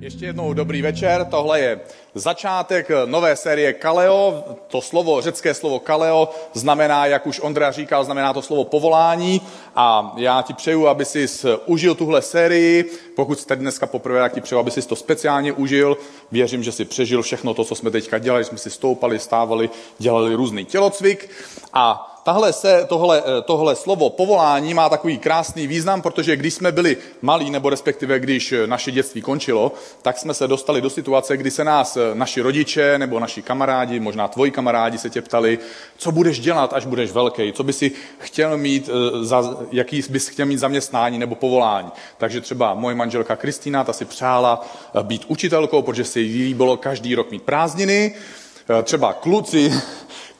Ještě jednou dobrý večer. Tohle je začátek nové série Kaleo. To slovo, řecké slovo Kaleo, znamená, jak už Ondra říkal, znamená to slovo povolání. A já ti přeju, aby si užil tuhle sérii. Pokud jste dneska poprvé, tak ti přeju, aby si to speciálně užil. Věřím, že si přežil všechno to, co jsme teďka dělali. Jsme si stoupali, stávali, dělali různý tělocvik. A tahle se, tohle, eh, tohle slovo povolání má takový krásný význam, protože když jsme byli malí, nebo respektive když eh, naše dětství končilo, tak jsme se dostali do situace, kdy se nás eh, naši rodiče nebo naši kamarádi, možná tvoji kamarádi se tě ptali, co budeš dělat, až budeš velký, co by si chtěl mít, za, jaký bys chtěl mít zaměstnání nebo povolání. Takže třeba moje manželka Kristýna, ta si přála být učitelkou, protože si jí bylo každý rok mít prázdniny. Třeba kluci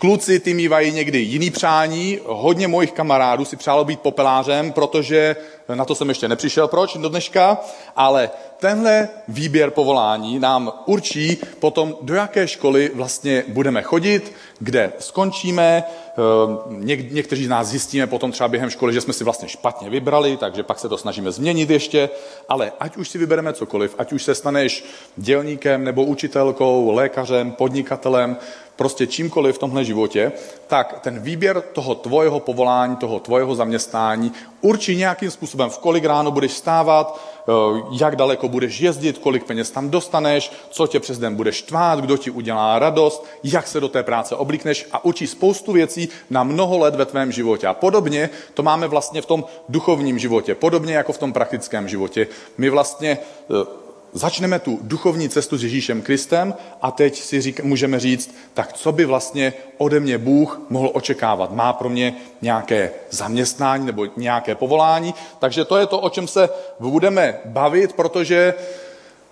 Kluci ty mývají někdy jiný přání. Hodně mojich kamarádů si přálo být popelářem, protože na to jsem ještě nepřišel, proč do dneška, ale tenhle výběr povolání nám určí potom, do jaké školy vlastně budeme chodit, kde skončíme. Ehm, něk- někteří z nás zjistíme potom třeba během školy, že jsme si vlastně špatně vybrali, takže pak se to snažíme změnit ještě. Ale ať už si vybereme cokoliv, ať už se staneš dělníkem nebo učitelkou, lékařem, podnikatelem, prostě čímkoliv v tomhle životě, tak ten výběr toho tvojeho povolání, toho tvojeho zaměstnání určí nějakým způsobem, v kolik ráno budeš stávat, eh, jak daleko budeš jezdit, kolik peněz tam dostaneš, co tě přes den budeš tvát, kdo ti udělá radost, jak se do té práce oblíkneš a učí spoustu věcí na mnoho let ve tvém životě. A podobně to máme vlastně v tom duchovním životě, podobně jako v tom praktickém životě. My vlastně eh, začneme tu duchovní cestu s Ježíšem Kristem a teď si řík, můžeme říct, tak co by vlastně ode mě Bůh mohl očekávat? Má pro mě nějaké zaměstnání nebo nějaké povolání? Takže to je to, o čem se budeme bavit, protože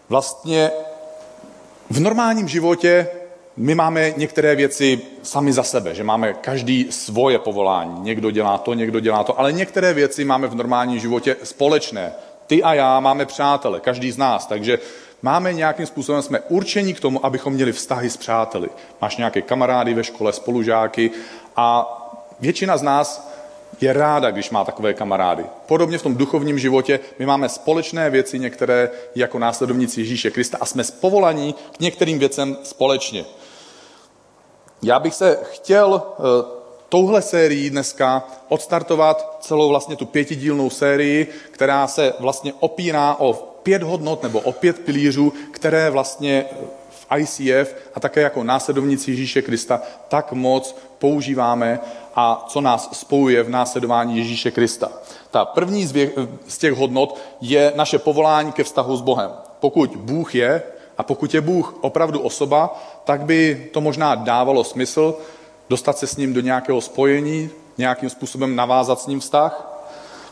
vlastně v normálním životě my máme některé věci sami za sebe, že máme každý svoje povolání. Někdo dělá to, někdo dělá to, ale některé věci máme v normálním životě společné. Ty a já máme přátele, každý z nás, takže máme nějakým způsobem, jsme určeni k tomu, abychom měli vztahy s přáteli. Máš nějaké kamarády ve škole, spolužáky a většina z nás je ráda, když má takové kamarády. Podobně v tom duchovním životě my máme společné věci, některé jako následovníci Ježíše Krista a jsme spovolaní k některým věcem společně. Já bych se chtěl eh, touhle sérií dneska odstartovat celou vlastně tu pětidílnou sérii, která se vlastně opírá o pět hodnot nebo o pět pilířů, které vlastně v ICF a také jako následovníci Ježíše Krista tak moc používáme a co nás spojuje v následování Ježíše Krista. Ta první z těch hodnot je naše povolání ke vztahu s Bohem. Pokud Bůh je a pokud je Bůh opravdu osoba, tak by to možná dávalo smysl, dostat se s ním do nějakého spojení, nějakým způsobem navázat s ním vztah.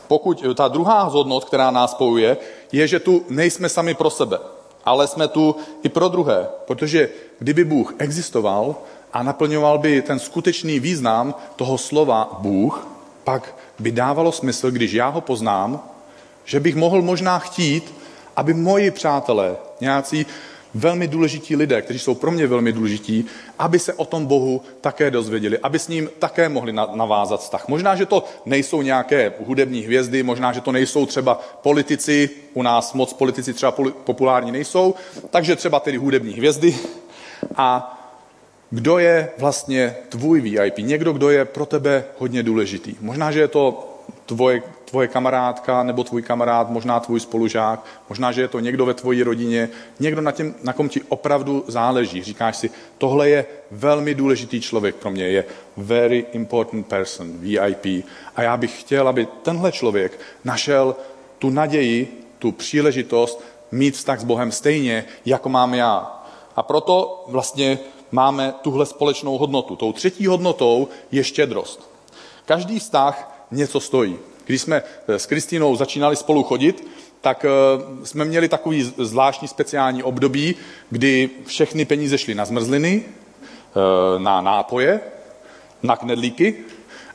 Pokud ta druhá hodnot, která nás spojuje, je, že tu nejsme sami pro sebe, ale jsme tu i pro druhé. Protože kdyby Bůh existoval a naplňoval by ten skutečný význam toho slova Bůh, pak by dávalo smysl, když já ho poznám, že bych mohl možná chtít, aby moji přátelé, nějací velmi důležití lidé, kteří jsou pro mě velmi důležití, aby se o tom Bohu také dozvěděli, aby s ním také mohli navázat vztah. Možná, že to nejsou nějaké hudební hvězdy, možná, že to nejsou třeba politici, u nás moc politici třeba populární nejsou, takže třeba tedy hudební hvězdy. A kdo je vlastně tvůj VIP? Někdo, kdo je pro tebe hodně důležitý. Možná, že je to tvoje tvoje kamarádka nebo tvůj kamarád, možná tvůj spolužák, možná, že je to někdo ve tvojí rodině, někdo na, těm, na kom ti opravdu záleží. Říkáš si, tohle je velmi důležitý člověk pro mě, je very important person, VIP. A já bych chtěl, aby tenhle člověk našel tu naději, tu příležitost mít vztah s Bohem stejně, jako mám já. A proto vlastně máme tuhle společnou hodnotu. Tou třetí hodnotou je štědrost. Každý vztah něco stojí. Když jsme eh, s Kristínou začínali spolu chodit, tak eh, jsme měli takový zvláštní speciální období, kdy všechny peníze šly na zmrzliny, eh, na nápoje, na knedlíky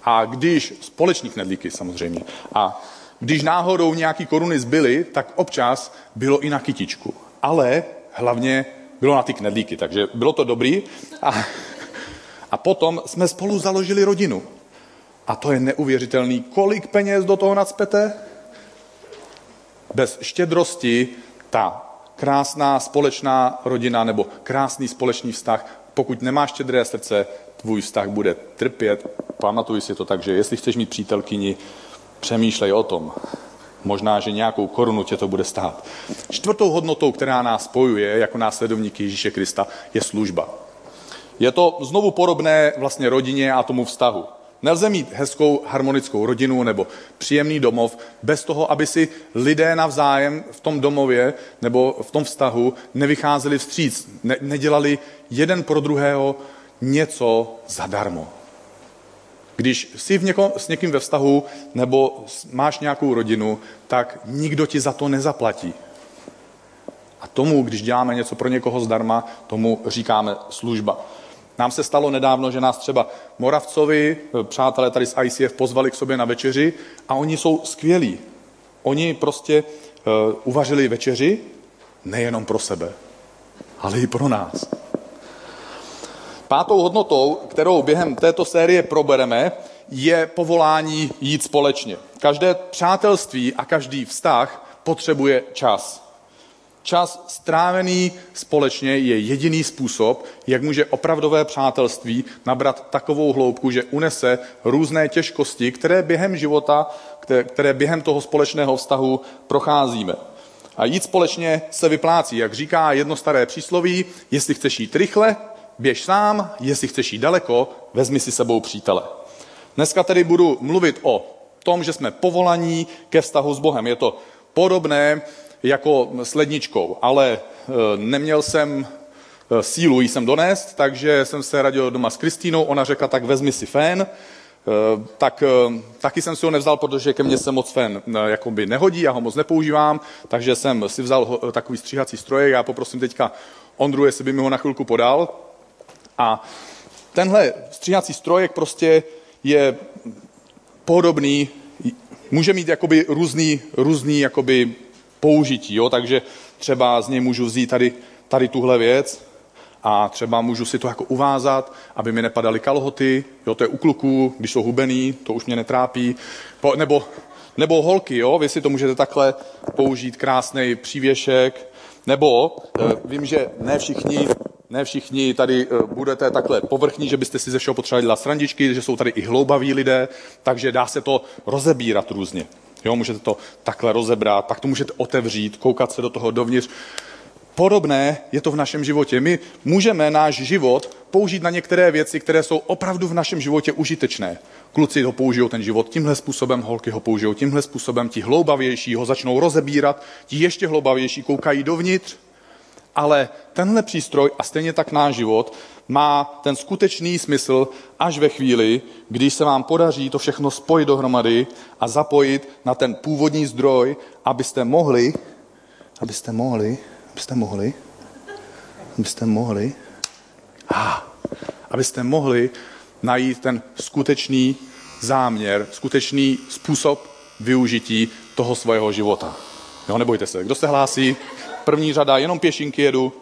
a když, společní knedlíky samozřejmě, a když náhodou nějaký koruny zbyly, tak občas bylo i na kytičku. Ale hlavně bylo na ty knedlíky, takže bylo to dobrý. A, a potom jsme spolu založili rodinu. A to je neuvěřitelný. Kolik peněz do toho nadspete? Bez štědrosti ta krásná společná rodina nebo krásný společný vztah. Pokud nemáš štědré srdce, tvůj vztah bude trpět. Pamatuj si to tak, že jestli chceš mít přítelkyni, přemýšlej o tom. Možná, že nějakou korunu tě to bude stát. Čtvrtou hodnotou, která nás spojuje jako následovníky Ježíše Krista, je služba. Je to znovu podobné vlastně rodině a tomu vztahu. Nelze mít hezkou harmonickou rodinu nebo příjemný domov bez toho, aby si lidé navzájem v tom domově nebo v tom vztahu nevycházeli vstříc, ne, nedělali jeden pro druhého něco zadarmo. Když jsi v něko, s někým ve vztahu nebo máš nějakou rodinu, tak nikdo ti za to nezaplatí. A tomu, když děláme něco pro někoho zdarma, tomu říkáme služba. Nám se stalo nedávno, že nás třeba Moravcovi, přátelé tady z ICF, pozvali k sobě na večeři a oni jsou skvělí. Oni prostě uh, uvařili večeři nejenom pro sebe, ale i pro nás. Pátou hodnotou, kterou během této série probereme, je povolání jít společně. Každé přátelství a každý vztah potřebuje čas. Čas strávený společně je jediný způsob, jak může opravdové přátelství nabrat takovou hloubku, že unese různé těžkosti, které během života, které během toho společného vztahu procházíme. A jít společně se vyplácí. Jak říká jedno staré přísloví, jestli chceš jít rychle, běž sám, jestli chceš jít daleko, vezmi si sebou přítele. Dneska tedy budu mluvit o tom, že jsme povolaní ke vztahu s Bohem. Je to podobné jako s ledničkou, ale e, neměl jsem e, sílu jí sem donést, takže jsem se radil doma s Kristínou, ona řekla, tak vezmi si fén, e, tak taky jsem si ho nevzal, protože ke mně se moc fén jakoby nehodí, já ho moc nepoužívám, takže jsem si vzal takový stříhací strojek, já poprosím teďka Ondru, jestli by mi ho na chvilku podal. A tenhle stříhací strojek prostě je podobný, může mít jakoby různý, různý jakoby použití, jo? takže třeba z něj můžu vzít tady, tady tuhle věc a třeba můžu si to jako uvázat, aby mi nepadaly kalhoty, jo, to je u kluků, když jsou hubený, to už mě netrápí, po, nebo, nebo holky, jo, vy si to můžete takhle použít, krásný přívěšek, nebo e, vím, že ne všichni ne všichni tady eh, budete takhle povrchní, že byste si ze všeho potřebovali dělat srandičky, že jsou tady i hloubaví lidé, takže dá se to rozebírat různě. Jo, můžete to takhle rozebrat, pak to můžete otevřít, koukat se do toho dovnitř. Podobné je to v našem životě. My můžeme náš život použít na některé věci, které jsou opravdu v našem životě užitečné. Kluci ho použijou ten život tímhle způsobem, holky ho použijou tímhle způsobem, ti hloubavější ho začnou rozebírat, ti ještě hloubavější koukají dovnitř, ale tenhle přístroj a stejně tak náš život má ten skutečný smysl až ve chvíli, když se vám podaří to všechno spojit dohromady a zapojit na ten původní zdroj, abyste mohli, abyste mohli, abyste mohli, abyste mohli, abyste mohli najít ten skutečný záměr, skutečný způsob využití toho svého života. Jo, nebojte se. Kdo se hlásí? První řada, jenom pěšinky jedu.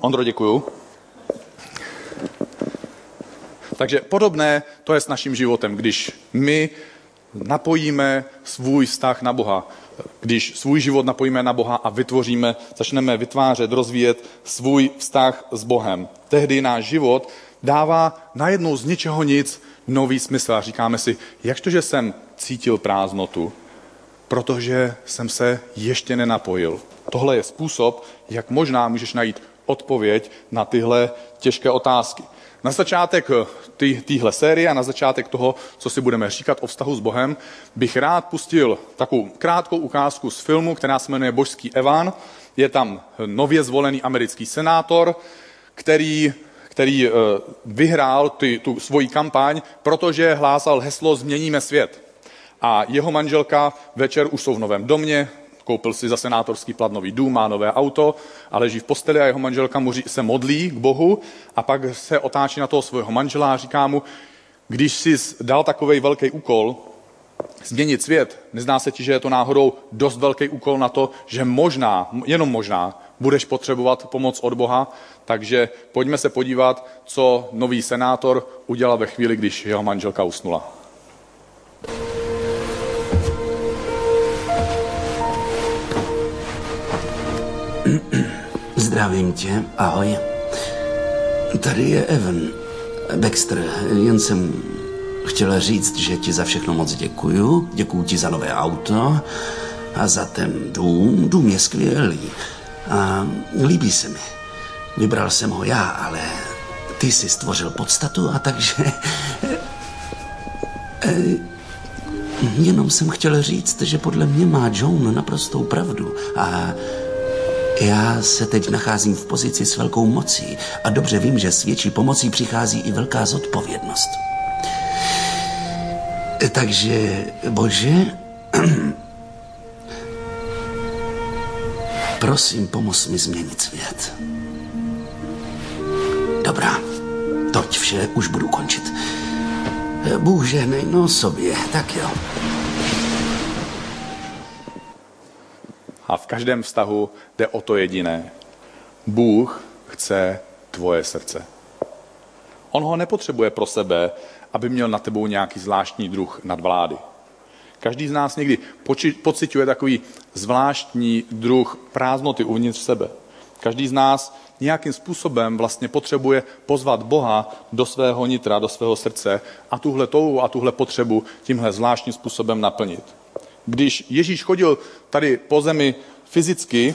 Ondro, děkuju. Takže podobné to je s naším životem, když my napojíme svůj vztah na Boha, když svůj život napojíme na Boha a vytvoříme, začneme vytvářet, rozvíjet svůj vztah s Bohem. Tehdy náš život dává najednou z ničeho nic nový smysl a říkáme si, jak to, že jsem cítil prázdnotu, protože jsem se ještě nenapojil. Tohle je způsob, jak možná můžeš najít odpověď na tyhle těžké otázky. Na začátek eh, téhle série a na začátek toho, co si budeme říkat o vztahu s Bohem, bych rád pustil takovou krátkou ukázku z filmu, která se jmenuje Božský Evan. Je tam nově zvolený americký senátor, který, který eh, vyhrál ty, tu svoji kampaň, protože hlásal heslo Změníme svět. A jeho manželka večer už jsou v novém domě, koupil si za senátorský plat nový dům, má nové auto a leží v posteli a jeho manželka mu se modlí k Bohu a pak se otáčí na toho svého manžela a říká mu, když jsi dal takový velký úkol, změnit svět, nezná se ti, že je to náhodou dost velký úkol na to, že možná, jenom možná, budeš potřebovat pomoc od Boha, takže pojďme se podívat, co nový senátor udělal ve chvíli, když jeho manželka usnula. Zdravím tě, ahoj. Tady je Evan. Baxter, jen jsem chtěla říct, že ti za všechno moc děkuju. Děkuju ti za nové auto a za ten dům. Dům je skvělý a líbí se mi. Vybral jsem ho já, ale ty jsi stvořil podstatu a takže... Eh, jenom jsem chtěl říct, že podle mě má Joan naprostou pravdu a já se teď nacházím v pozici s velkou mocí a dobře vím, že s větší pomocí přichází i velká zodpovědnost. Takže, bože, prosím, pomoz mi změnit svět. Dobrá, toť vše už budu končit. Bůh žehnej, no sobě, tak jo. A v každém vztahu jde o to jediné. Bůh chce tvoje srdce. On ho nepotřebuje pro sebe, aby měl na tebou nějaký zvláštní druh nadvlády. Každý z nás někdy pociťuje takový zvláštní druh prázdnoty uvnitř sebe. Každý z nás nějakým způsobem vlastně potřebuje pozvat Boha do svého nitra, do svého srdce a tuhle touhu a tuhle potřebu tímhle zvláštním způsobem naplnit. Když Ježíš chodil tady po zemi fyzicky,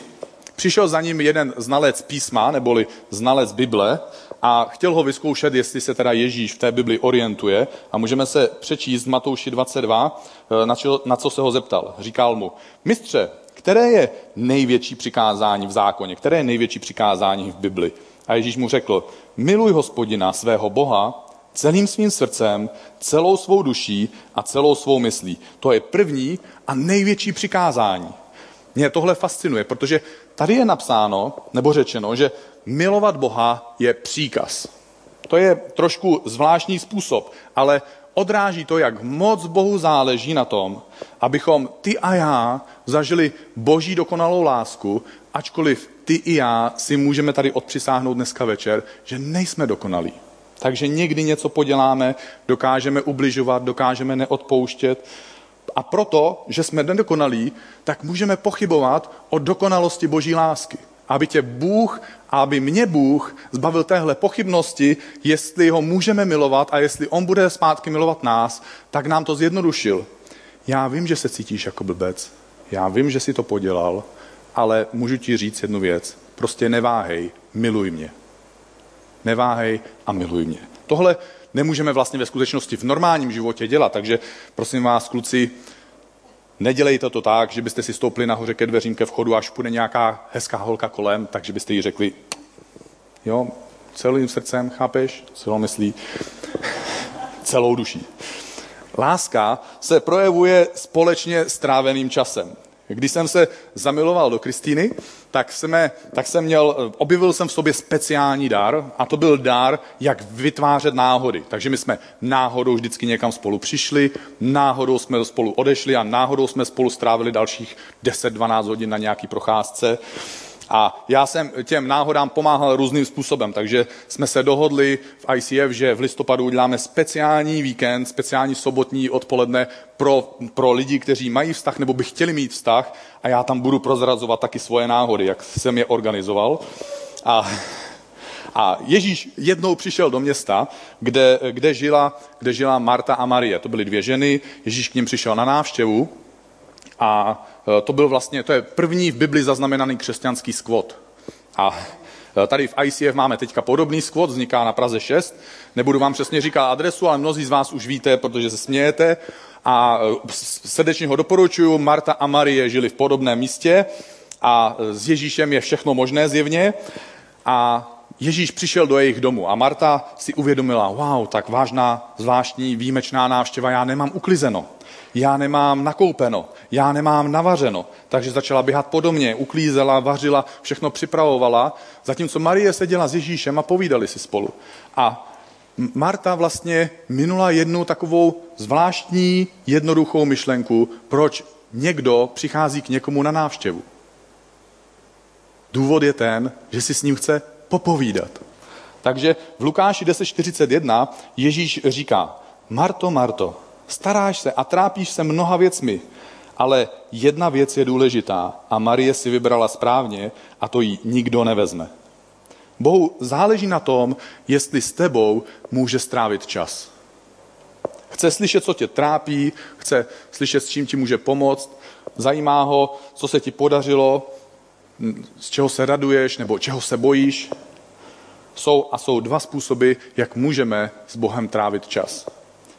přišel za ním jeden znalec písma, neboli znalec Bible, a chtěl ho vyzkoušet, jestli se teda Ježíš v té Bibli orientuje. A můžeme se přečíst Matouši 22, eh, na, čo, na co se ho zeptal. Říkal mu, mistře, které je největší přikázání v zákoně, které je největší přikázání v Bibli? A Ježíš mu řekl, miluj hospodina svého Boha celým svým srdcem, celou svou duší a celou svou myslí. To je první a největší přikázání. Mě tohle fascinuje, protože tady je napsáno, nebo řečeno, že milovat Boha je příkaz. To je trošku zvláštní způsob, ale odráží to, jak moc Bohu záleží na tom, abychom ty a já zažili boží dokonalou lásku, ačkoliv ty i já si můžeme tady odpřisáhnout dneska večer, že nejsme dokonalí. Takže někdy něco poděláme, dokážeme ubližovat, dokážeme neodpouštět. A proto, že jsme nedokonalí, tak můžeme pochybovat o dokonalosti boží lásky. Aby tě Bůh a aby mě Bůh zbavil téhle pochybnosti, jestli ho můžeme milovat a jestli on bude zpátky milovat nás, tak nám to zjednodušil. Já vím, že se cítíš jako blbec. Já vím, že si to podělal, ale můžu ti říct jednu věc. Prostě neváhej, miluj mě neváhej a miluj mě. Tohle nemůžeme vlastně ve skutečnosti v normálním životě dělat, takže prosím vás, kluci, nedělejte to tak, že byste si stoupli nahoře ke dveřím ke vchodu, až půjde nějaká hezká holka kolem, takže byste jí řekli, jo, celým srdcem, chápeš, celou myslí, celou duší. Láska se projevuje společně stráveným časem. Když jsem se zamiloval do Kristýny, tak, jsme, tak jsem měl, objevil jsem v sobě speciální dar a to byl dar, jak vytvářet náhody. Takže my jsme náhodou vždycky někam spolu přišli, náhodou jsme spolu odešli a náhodou jsme spolu strávili dalších 10-12 hodin na nějaký procházce. A já jsem těm náhodám pomáhal různým způsobem, takže jsme se dohodli v ICF, že v listopadu uděláme speciální víkend, speciální sobotní odpoledne pro, pro lidi, kteří mají vztah nebo by chtěli mít vztah a já tam budu prozrazovat taky svoje náhody, jak jsem je organizoval. A, a Ježíš jednou přišel do města, kde, kde, žila, kde žila Marta a Marie. To byly dvě ženy, Ježíš k ním přišel na návštěvu a to byl vlastně, to je první v Bibli zaznamenaný křesťanský skvot. A e, tady v ICF máme teďka podobný skvot, vzniká na Praze 6. Nebudu vám přesně říkat adresu, ale mnozí z vás už víte, protože se smějete. A e, srdečně ho doporučuju. Marta a Marie žili v podobném místě a s Ježíšem je všechno možné zjevně. A Ježíš přišel do jejich domu a Marta si uvědomila, wow, tak vážná, zvláštní, výjimečná návštěva, já nemám uklizeno já nemám nakoupeno, já nemám navařeno. Takže začala běhat po domě, uklízela, vařila, všechno připravovala, zatímco Marie seděla s Ježíšem a povídali si spolu. A Marta vlastně minula jednu takovou zvláštní, jednoduchou myšlenku, proč někdo přichází k někomu na návštěvu. Důvod je ten, že si s ním chce popovídat. Takže v Lukáši 10.41 Ježíš říká, Marto, Marto, Staráš se a trápíš se mnoha věcmi, Ale jedna věc je důležitá a Marie si vybrala správně a to jí nikdo nevezme. Bohu záleží na tom, jestli s tebou může strávit čas. Chce slyšet, co tě trápí, chce slyšet, s čím ti může pomoct, zajímá ho, co se ti podařilo, z čeho se raduješ nebo čeho se bojíš. Jsou a jsou dva způsoby, jak můžeme s Bohem trávit čas.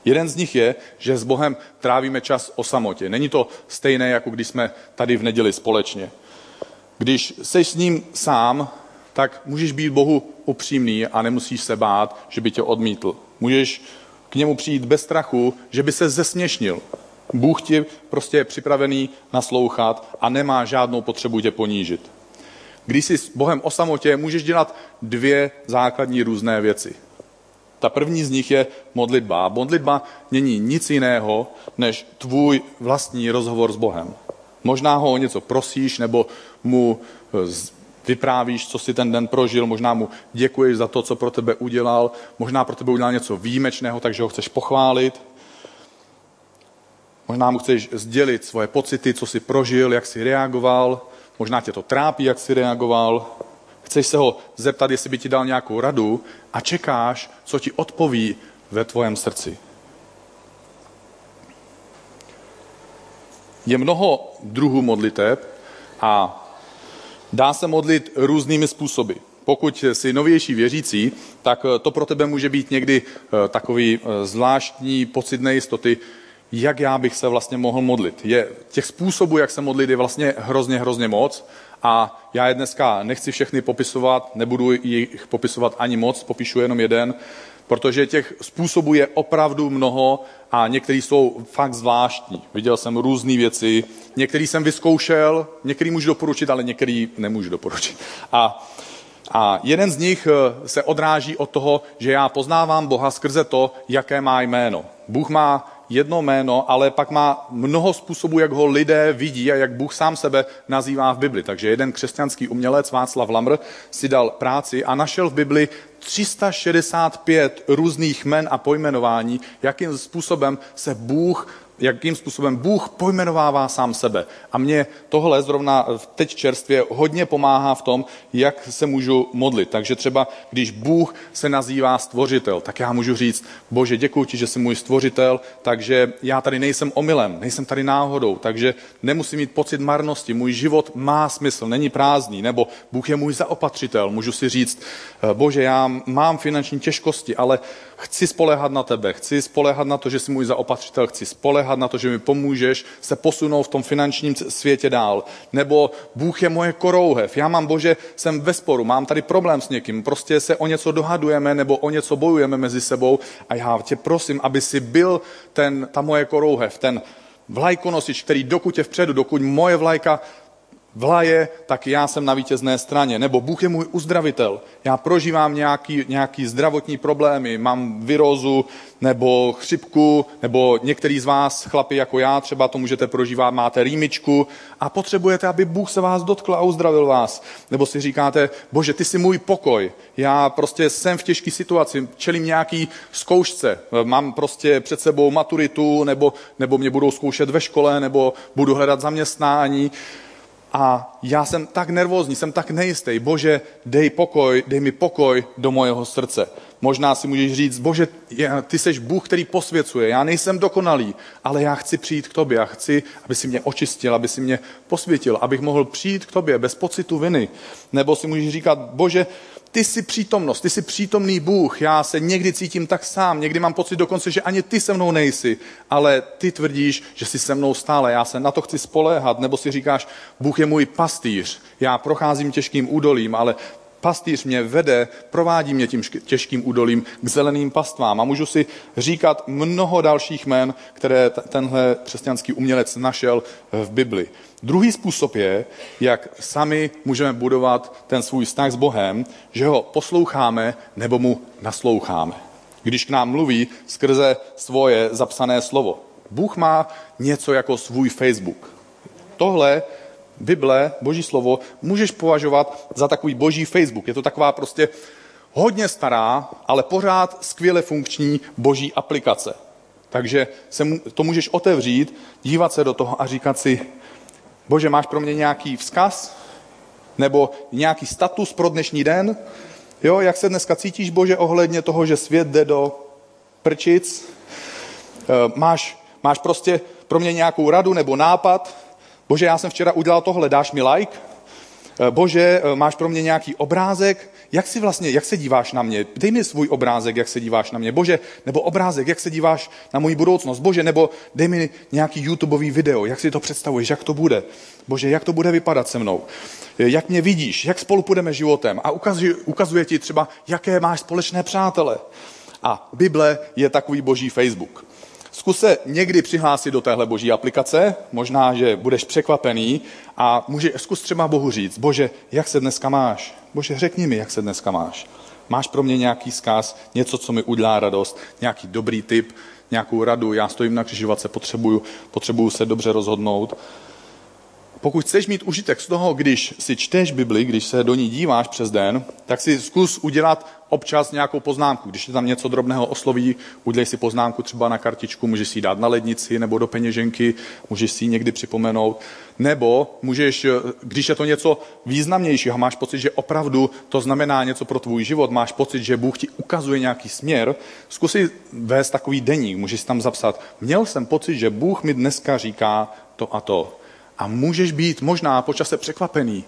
Jeden z nich je, že s Bohem trávíme čas o samotě. Není to stejné, jako když jsme tady v neděli společně. Když jsi s ním sám, tak můžeš být Bohu upřímný a nemusíš se bát, že by tě odmítl. Můžeš k němu přijít bez strachu, že by se zesměšnil. Bůh ti prostě je připravený naslouchat a nemá žádnou potřebu tě ponížit. Když jsi s Bohem o samotě, můžeš dělat dvě základní různé věci. Ta první z nich je modlitba. Modlitba není nic jiného, než tvůj vlastní rozhovor s Bohem. Možná ho o něco prosíš, nebo mu vyprávíš, co si ten den prožil, možná mu děkuješ za to, co pro tebe udělal, možná pro tebe udělal něco výjimečného, takže ho chceš pochválit. Možná mu chceš sdělit svoje pocity, co si prožil, jak si reagoval, možná tě to trápí, jak si reagoval. Chceš se ho zeptat, jestli by ti dal nějakou radu a čekáš, co ti odpoví ve tvém srdci. Je mnoho druhů modliteb a Dá se modlit různými způsoby. Pokud jsi novější věřící, tak to pro tebe může být někdy eh, takový eh, zvláštní pocit nejistoty, jak já bych se vlastně mohl modlit. Je, těch způsobů, jak se modlit, je vlastně hrozně, hrozně moc a já je dneska nechci všechny popisovat, nebudu jich popisovat ani moc, popíšu jenom jeden, protože těch způsobů je opravdu mnoho a některý jsou fakt zvláštní. Viděl jsem různé věci, některý jsem vyzkoušel, některý můžu doporučit, ale některý nemůžu doporučit. A, a jeden z nich eh, se odráží od toho, že já poznávám Boha skrze to, jaké má jméno. Bůh má jedno jméno, ale pak má mnoho způsobů, jak ho lidé vidí a jak Bůh sám sebe nazývá v Bibli. Takže jeden křesťanský umělec, Václav Lamr, si dal práci a našel v Bibli 365 různých men a pojmenování, jakým způsobem se Bůh jakým způsobem Bůh pojmenovává sám sebe. A mě tohle zrovna teď čerstvě hodně pomáhá v tom, jak se můžu modlit. Takže třeba, když Bůh se nazývá stvořitel, tak já můžu říct, bože, děkuji ti, že jsi můj stvořitel, takže já tady nejsem omylem, nejsem tady náhodou, takže nemusím mít pocit marnosti, můj život má smysl, není prázdný, nebo Bůh je můj zaopatřitel, můžu si říct, bože, já mám finanční těžkosti, ale chci spolehat na tebe, chci spolehat na to, že jsi můj zaopatřitel, chci spolehat na to, že mi pomůžeš se posunout v tom finančním světě dál. Nebo Bůh je moje korouhev, já mám, Bože, jsem ve sporu, mám tady problém s někým, prostě se o něco dohadujeme nebo o něco bojujeme mezi sebou a já tě prosím, aby si byl ten, ta moje korouhev, ten vlajkonosič, který dokud je vpředu, dokud moje vlajka vlaje, tak já jsem na vítězné straně. Nebo Bůh je můj uzdravitel. Já prožívám nějaký, nějaký zdravotní problémy, mám virózu, nebo chřipku, nebo některý z vás, chlapi jako já, třeba to můžete prožívat, máte rýmičku a potřebujete, aby Bůh se vás dotkl a uzdravil vás. Nebo si říkáte, bože, ty jsi můj pokoj, já prostě jsem v těžké situaci, čelím nějaký zkoušce, mám prostě před sebou maturitu, nebo, nebo mě budou zkoušet ve škole, nebo budu hledat zaměstnání a já jsem tak nervózní, jsem tak nejistý. Bože, dej pokoj, dej mi pokoj do mojeho srdce. Možná si můžeš říct, bože, ty jsi Bůh, který posvěcuje, já nejsem dokonalý, ale já chci přijít k tobě, já chci, aby si mě očistil, aby si mě posvětil, abych mohl přijít k tobě bez pocitu viny. Nebo si můžeš říkat, bože, ty jsi přítomnost, ty jsi přítomný Bůh, já se někdy cítím tak sám, někdy mám pocit dokonce, že ani ty se mnou nejsi, ale ty tvrdíš, že jsi se mnou stále, já se na to chci spoléhat, nebo si říkáš, Bůh je můj pastýř, já procházím těžkým údolím, ale pastýř mě vede, provádí mě tím těžkým údolím k zeleným pastvám. A můžu si říkat mnoho dalších jmen, které tenhle křesťanský umělec našel v Bibli. Druhý způsob je, jak sami můžeme budovat ten svůj vztah s Bohem, že ho posloucháme nebo mu nasloucháme. Když k nám mluví skrze svoje zapsané slovo. Bůh má něco jako svůj Facebook. Tohle Bible, Boží slovo, můžeš považovat za takový Boží Facebook. Je to taková prostě hodně stará, ale pořád skvěle funkční Boží aplikace. Takže se mu, to můžeš otevřít, dívat se do toho a říkat si, bože, máš pro mě nějaký vzkaz? Nebo nějaký status pro dnešní den? Jo, jak se dneska cítíš, bože, ohledně toho, že svět jde do prčic? E, máš, máš prostě pro mě nějakou radu nebo nápad? Bože, já jsem včera udělal tohle, dáš mi like? E, bože, e, máš pro mě nějaký obrázek? Jak si vlastně, jak se díváš na mě? Dej mi svůj obrázek, jak se díváš na mě. Bože, nebo obrázek, jak se díváš na moji budoucnost. Bože, nebo dej mi nějaký YouTubeový video, jak si to představuješ, jak to bude. Bože, jak to bude vypadat se mnou. Jak mě vidíš, jak spolu půjdeme životem. A ukazuje, ukazuje ti třeba, jaké máš společné přátele. A Bible je takový boží Facebook. Zkus se někdy přihlásit do téhle boží aplikace, možná, že budeš překvapený a může, zkus třeba Bohu říct, bože, jak se dneska máš? Bože, řekni mi, jak se dneska máš. Máš pro mě nějaký zkaz, něco, co mi udělá radost, nějaký dobrý tip, nějakou radu, já stojím na křižovatce, potřebuju, potřebuju se dobře rozhodnout. Pokud chceš mít užitek z toho, když si čteš Bibli, když se do ní díváš přes den, tak si zkus udělat občas nějakou poznámku. Když je tam něco drobného osloví, udělej si poznámku třeba na kartičku, můžeš si ji dát na lednici nebo do peněženky, můžeš si ji někdy připomenout. Nebo můžeš, když je to něco významnějšího, máš pocit, že opravdu to znamená něco pro tvůj život, máš pocit, že Bůh ti ukazuje nějaký směr, zkus si vést takový deník, můžeš tam zapsat, měl jsem pocit, že Bůh mi dneska říká to a to. A můžeš být možná počase překvapený,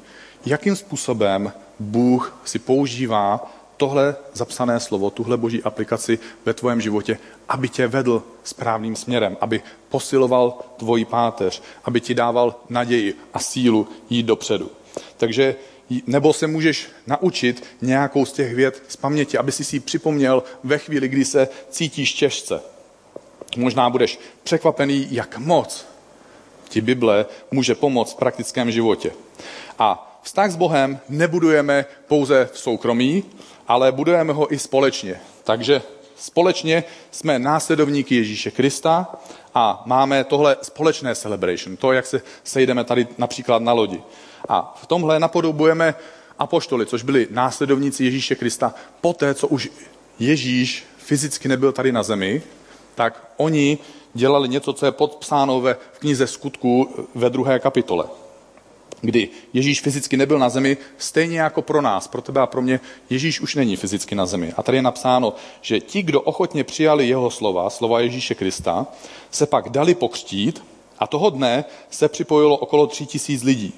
jakým způsobem Bůh si používá tohle zapsané slovo, tuhle boží aplikaci ve tvém životě, aby tě vedl správným směrem, aby posiloval tvoji páteř, aby ti dával naději a sílu jít dopředu. Takže nebo se můžeš naučit nějakou z těch věd z paměti, aby si si připomněl ve chvíli, kdy se cítíš těžce. Možná budeš překvapený, jak moc ti Bible může pomoct v praktickém životě. A vztah s Bohem nebudujeme pouze v soukromí, ale budujeme ho i společně. Takže společně jsme následovníky Ježíše Krista a máme tohle společné celebration, to, jak se sejdeme tady například na lodi. A v tomhle napodobujeme apoštoly, což byli následovníci Ježíše Krista. Poté, co už Ježíš fyzicky nebyl tady na zemi, tak oni dělali něco, co je podpsáno ve, v knize skutků ve druhé kapitole. Kdy Ježíš fyzicky nebyl na zemi, stejně jako pro nás, pro tebe a pro mě, Ježíš už není fyzicky na zemi. A tady je napsáno, že ti, kdo ochotně přijali jeho slova, slova Ježíše Krista, se pak dali pokřtít a toho dne se připojilo okolo tří tisíc lidí.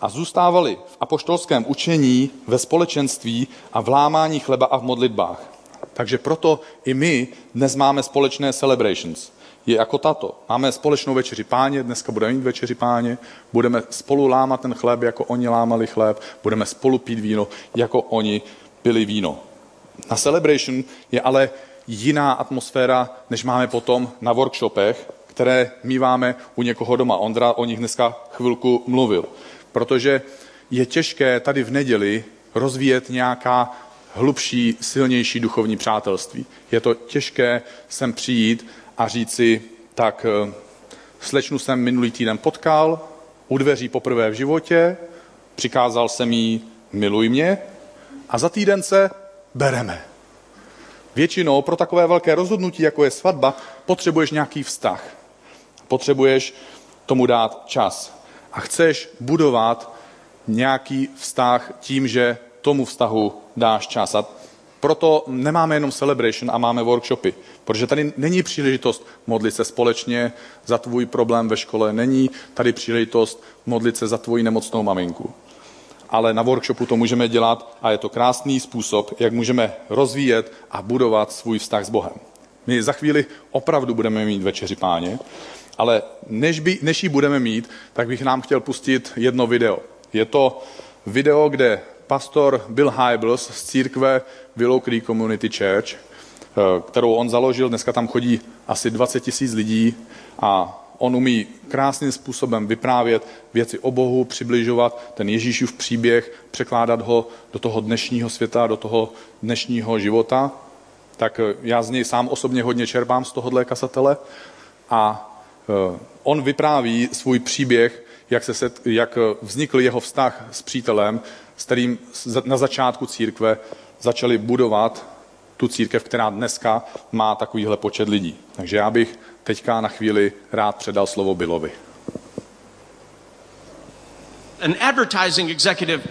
A zůstávali v apoštolském učení, ve společenství a v lámání chleba a v modlitbách. Takže proto i my dnes máme společné celebrations. Je jako tato. Máme společnou večeři páně, dneska budeme mít večeři páně, budeme spolu lámat ten chléb, jako oni lámali chléb, budeme spolu pít víno, jako oni pili víno. Na celebration je ale jiná atmosféra, než máme potom na workshopech, které míváme u někoho doma. Ondra o nich dneska chvilku mluvil. Protože je těžké tady v neděli rozvíjet nějaká hlubší, silnější duchovní přátelství. Je to těžké sem přijít a říci, tak eh, slečnu jsem minulý týden potkal, u dveří poprvé v životě, přikázal jsem jí, miluj mě, a za týden se bereme. Většinou pro takové velké rozhodnutí, jako je svatba, potřebuješ nějaký vztah. Potřebuješ tomu dát čas. A chceš budovat nějaký vztah tím, že tomu vztahu dáš čas. A proto nemáme jenom celebration a máme workshopy, protože tady není příležitost modlit se společně za tvůj problém ve škole, není tady příležitost modlit se za tvoji nemocnou maminku. Ale na workshopu to můžeme dělat a je to krásný způsob, jak můžeme rozvíjet a budovat svůj vztah s Bohem. My za chvíli opravdu budeme mít večeři páně, ale než, by, než ji budeme mít, tak bych nám chtěl pustit jedno video. Je to video, kde pastor Bill Hybels z církve Willow Creek Community Church, eh, kterou on založil. Dneska tam chodí asi 20 tisíc lidí a on umí krásným způsobem vyprávět věci o Bohu, přibližovat ten Ježíšův příběh, překládat ho do toho dnešního světa, do toho dnešního života. Tak eh, já z něj sám osobně hodně čerpám z tohohle kasatele a eh, on vypráví svůj příběh, jak, se set, jak vznikl jeho vztah s přítelem, s kterým na začátku církve začali budovat tu církev, která dneska má takovýhle počet lidí. Takže já bych teďka na chvíli rád předal slovo Billovi. An advertising executive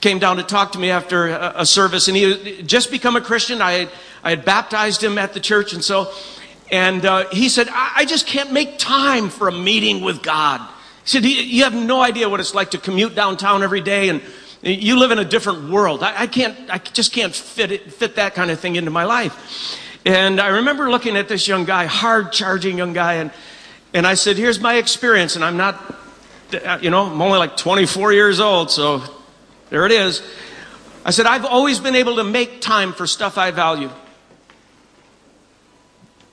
came down to talk to me after a, a service, and he had just become a Christian. I had, I had baptized him at the church, and so, and uh, he said, I, I just can't make time for a meeting with God. He said, You have no idea what it's like to commute downtown every day, and you live in a different world. I, I can't, I just can't fit, it, fit that kind of thing into my life. And I remember looking at this young guy, hard charging young guy, and, and I said, Here's my experience, and I'm not, you know, I'm only like 24 years old, so there it is. I said, I've always been able to make time for stuff I value.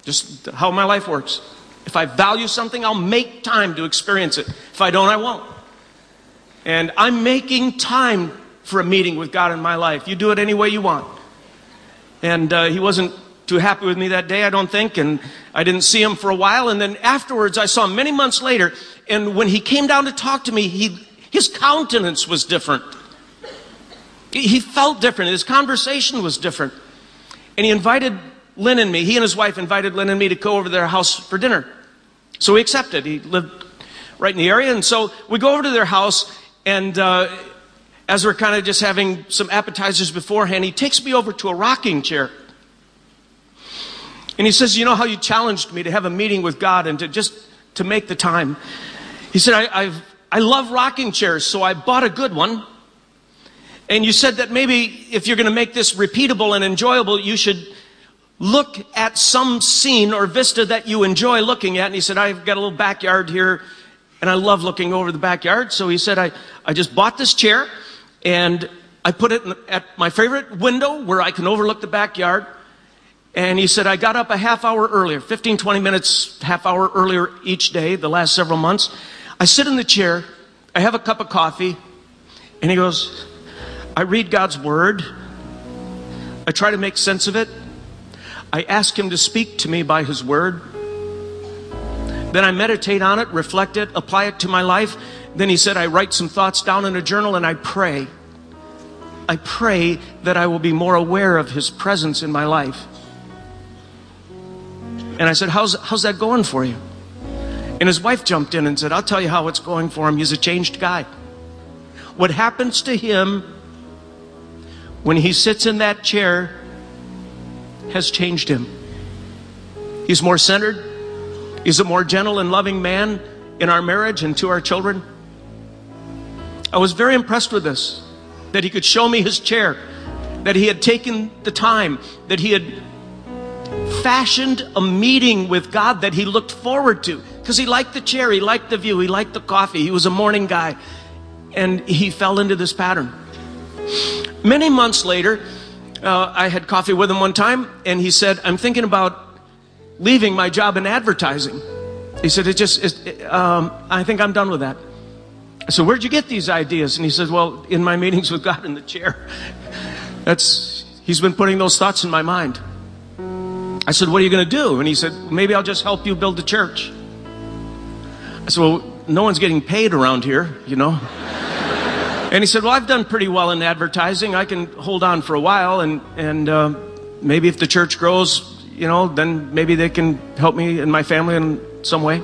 Just how my life works. If I value something, I'll make time to experience it. If I don't, I won't. And I'm making time for a meeting with God in my life. You do it any way you want. And uh, he wasn't too happy with me that day, I don't think, and I didn't see him for a while. And then afterwards, I saw him many months later, and when he came down to talk to me, he, his countenance was different. He felt different. His conversation was different. And he invited Lynn and me, he and his wife invited Lynn and me to go over to their house for dinner. So we accepted. He lived right in the area. And so we go over to their house, and uh, as we're kind of just having some appetizers beforehand, he takes me over to a rocking chair. And he says, You know how you challenged me to have a meeting with God and to just to make the time? He said, I, I've, I love rocking chairs, so I bought a good one. And you said that maybe if you're going to make this repeatable and enjoyable, you should look at some scene or vista that you enjoy looking at. And he said, I've got a little backyard here and I love looking over the backyard. So he said, I, I just bought this chair and I put it at my favorite window where I can overlook the backyard. And he said, I got up a half hour earlier, 15, 20 minutes, half hour earlier each day, the last several months. I sit in the chair, I have a cup of coffee, and he goes, I read God's word. I try to make sense of it. I ask Him to speak to me by His word. Then I meditate on it, reflect it, apply it to my life. Then He said, I write some thoughts down in a journal and I pray. I pray that I will be more aware of His presence in my life. And I said, How's, how's that going for you? And his wife jumped in and said, I'll tell you how it's going for him. He's a changed guy. What happens to him when he sits in that chair has changed him. He's more centered. He's a more gentle and loving man in our marriage and to our children. I was very impressed with this that he could show me his chair, that he had taken the time, that he had fashioned a meeting with God that he looked forward to because he liked the chair, he liked the view, he liked the coffee, he was a morning guy, and he fell into this pattern. Many months later, uh, I had coffee with him one time, and he said, I'm thinking about leaving my job in advertising. He said, it just, it, um, I think I'm done with that. I said, where'd you get these ideas? And he said, well, in my meetings with God in the chair. That's, he's been putting those thoughts in my mind. I said, what are you going to do? And he said, maybe I'll just help you build the church. I said, well, no one's getting paid around here, you know. And he said, Well, I've done pretty well in advertising. I can hold on for a while, and, and uh, maybe if the church grows, you know, then maybe they can help me and my family in some way.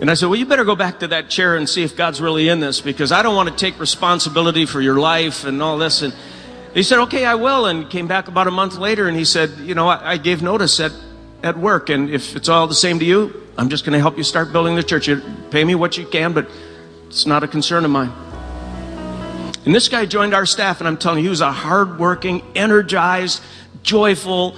And I said, Well, you better go back to that chair and see if God's really in this because I don't want to take responsibility for your life and all this. And he said, Okay, I will. And came back about a month later and he said, You know, I, I gave notice at, at work. And if it's all the same to you, I'm just going to help you start building the church. You pay me what you can, but it's not a concern of mine. And this guy joined our staff, and I'm telling you, he was a hardworking, energized, joyful,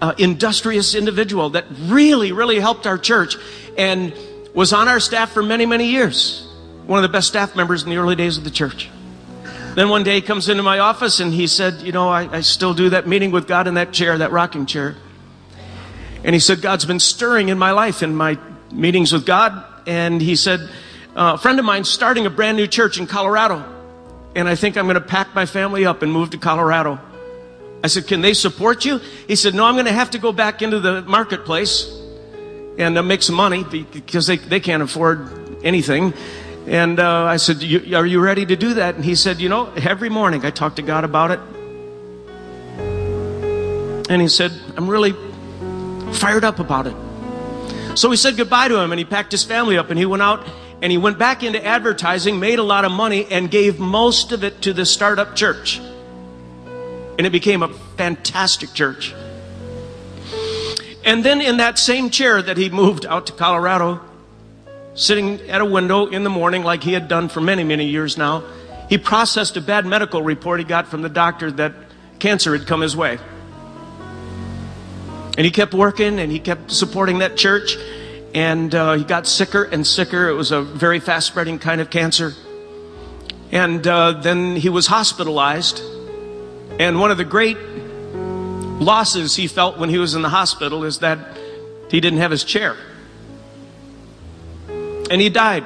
uh, industrious individual that really, really helped our church and was on our staff for many, many years. One of the best staff members in the early days of the church. Then one day he comes into my office and he said, You know, I, I still do that meeting with God in that chair, that rocking chair. And he said, God's been stirring in my life, in my meetings with God. And he said, uh, A friend of mine's starting a brand new church in Colorado and I think I'm going to pack my family up and move to Colorado. I said, Can they support you? He said, No, I'm going to have to go back into the marketplace and uh, make some money because they, they can't afford anything. And uh, I said, Are you ready to do that? And he said, You know, every morning I talk to God about it. And he said, I'm really fired up about it. So we said goodbye to him and he packed his family up and he went out and he went back into advertising, made a lot of money, and gave most of it to the startup church. And it became a fantastic church. And then in that same chair that he moved out to Colorado, sitting at a window in the morning, like he had done for many, many years now, he processed a bad medical report he got from the doctor that cancer had come his way. And he kept working and he kept supporting that church. And uh, he got sicker and sicker. It was a very fast spreading kind of cancer. And uh, then he was hospitalized. And one of the great losses he felt when he was in the hospital is that he didn't have his chair. And he died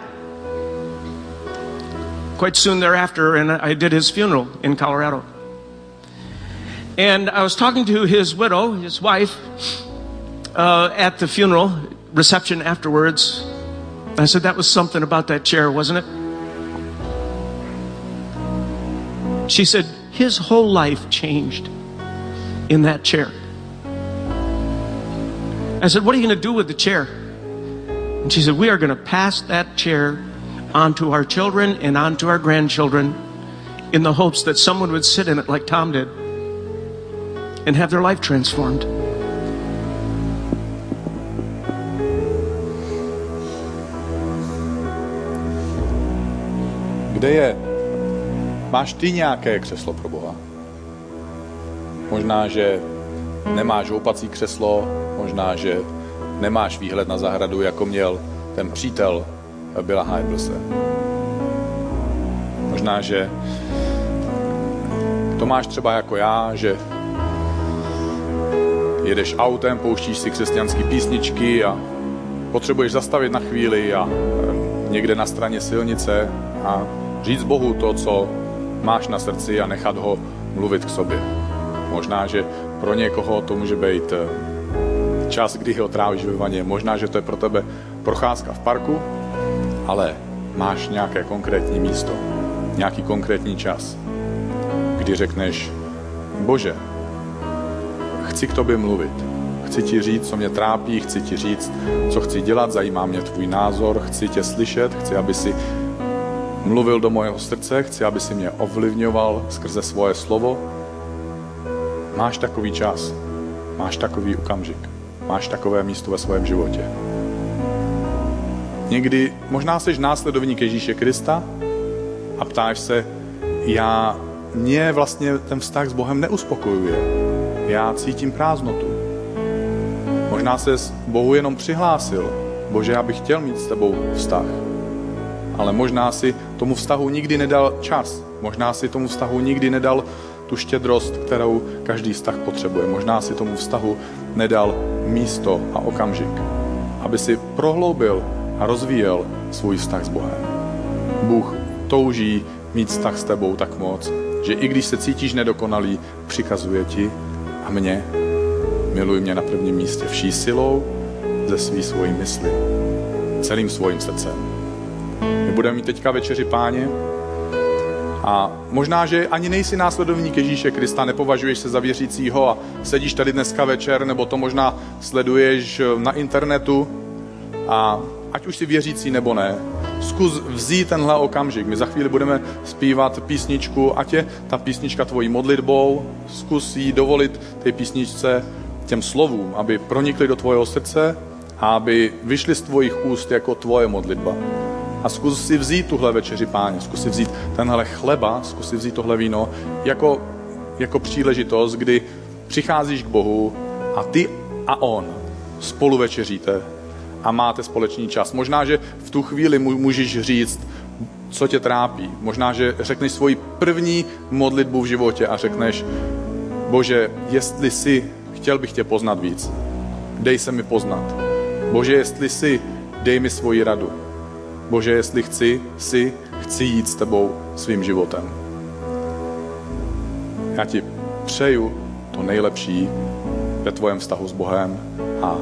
quite soon thereafter, and I did his funeral in Colorado. And I was talking to his widow, his wife, uh, at the funeral reception afterwards. I said, That was something about that chair, wasn't it? She said, His whole life changed in that chair. I said, What are you going to do with the chair? And she said, We are going to pass that chair onto our children and onto our grandchildren in the hopes that someone would sit in it like Tom did and have their life transformed. Kde je? Máš ty nějaké křeslo pro Boha? Možná, že nemáš houpací křeslo, možná, že nemáš výhled na zahradu, jako měl ten přítel Billa Hyblese. Možná, že to máš třeba jako já, že jedeš autem, pouštíš si křesťanské písničky a potřebuješ zastavit na chvíli a někde na straně silnice a říct Bohu to, co máš na srdci a nechat ho mluvit k sobě. Možná, že pro někoho to může být čas, kdy ho trávíš ve vaně. Možná, že to je pro tebe procházka v parku, ale máš nějaké konkrétní místo, nějaký konkrétní čas, kdy řekneš, Bože, chci k tobě mluvit. Chci ti říct, co mě trápí, chci ti říct, co chci dělat, zajímá mě tvůj názor, chci tě slyšet, chci, aby si mluvil do mojeho srdce, chci, aby si mě ovlivňoval skrze svoje slovo. Máš takový čas, máš takový okamžik, máš takové místo ve svém životě. Někdy možná jsi následovník Ježíše Krista a ptáš se, já, mě vlastně ten vztah s Bohem neuspokojuje. Já cítím prázdnotu. Možná se Bohu jenom přihlásil. Bože, já bych chtěl mít s tebou vztah. Ale možná si tomu vztahu nikdy nedal čas. Možná si tomu vztahu nikdy nedal tu štědrost, kterou každý vztah potřebuje. Možná si tomu vztahu nedal místo a okamžik, aby si prohloubil a rozvíjel svůj vztah s Bohem. Bůh touží mít vztah s tebou tak moc, že i když se cítíš nedokonalý, přikazuje ti a mě, miluj mě na prvním místě vší silou, ze svý svojí mysli, celým svým srdcem. My budeme mít teďka večeři páně a možná, že ani nejsi následovník Ježíše Krista, nepovažuješ se za věřícího a sedíš tady dneska večer, nebo to možná sleduješ na internetu a ať už si věřící nebo ne, zkus vzít tenhle okamžik. My za chvíli budeme zpívat písničku, ať je ta písnička tvojí modlitbou, zkus jí dovolit té písničce těm slovům, aby pronikly do tvojeho srdce a aby vyšly z tvojich úst jako tvoje modlitba. A zkus si vzít tuhle večeři páně, zkus si vzít tenhle chleba, zkus si vzít tohle víno jako, jako příležitost, kdy přicházíš k Bohu a ty a on spolu večeříte a máte společný čas. Možná, že v tu chvíli můžeš říct, co tě trápí. Možná, že řekneš svoji první modlitbu v životě a řekneš, Bože, jestli si, chtěl bych tě poznat víc, dej se mi poznat. Bože, jestli si, dej mi svoji radu. Bože, jestli chci, si, chci jít s tebou svým životem. Já ti přeju to nejlepší ve tvém vztahu s Bohem a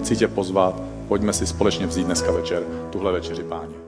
chci tě pozvat, pojďme si společně vzít dneska večer tuhle večeři páně.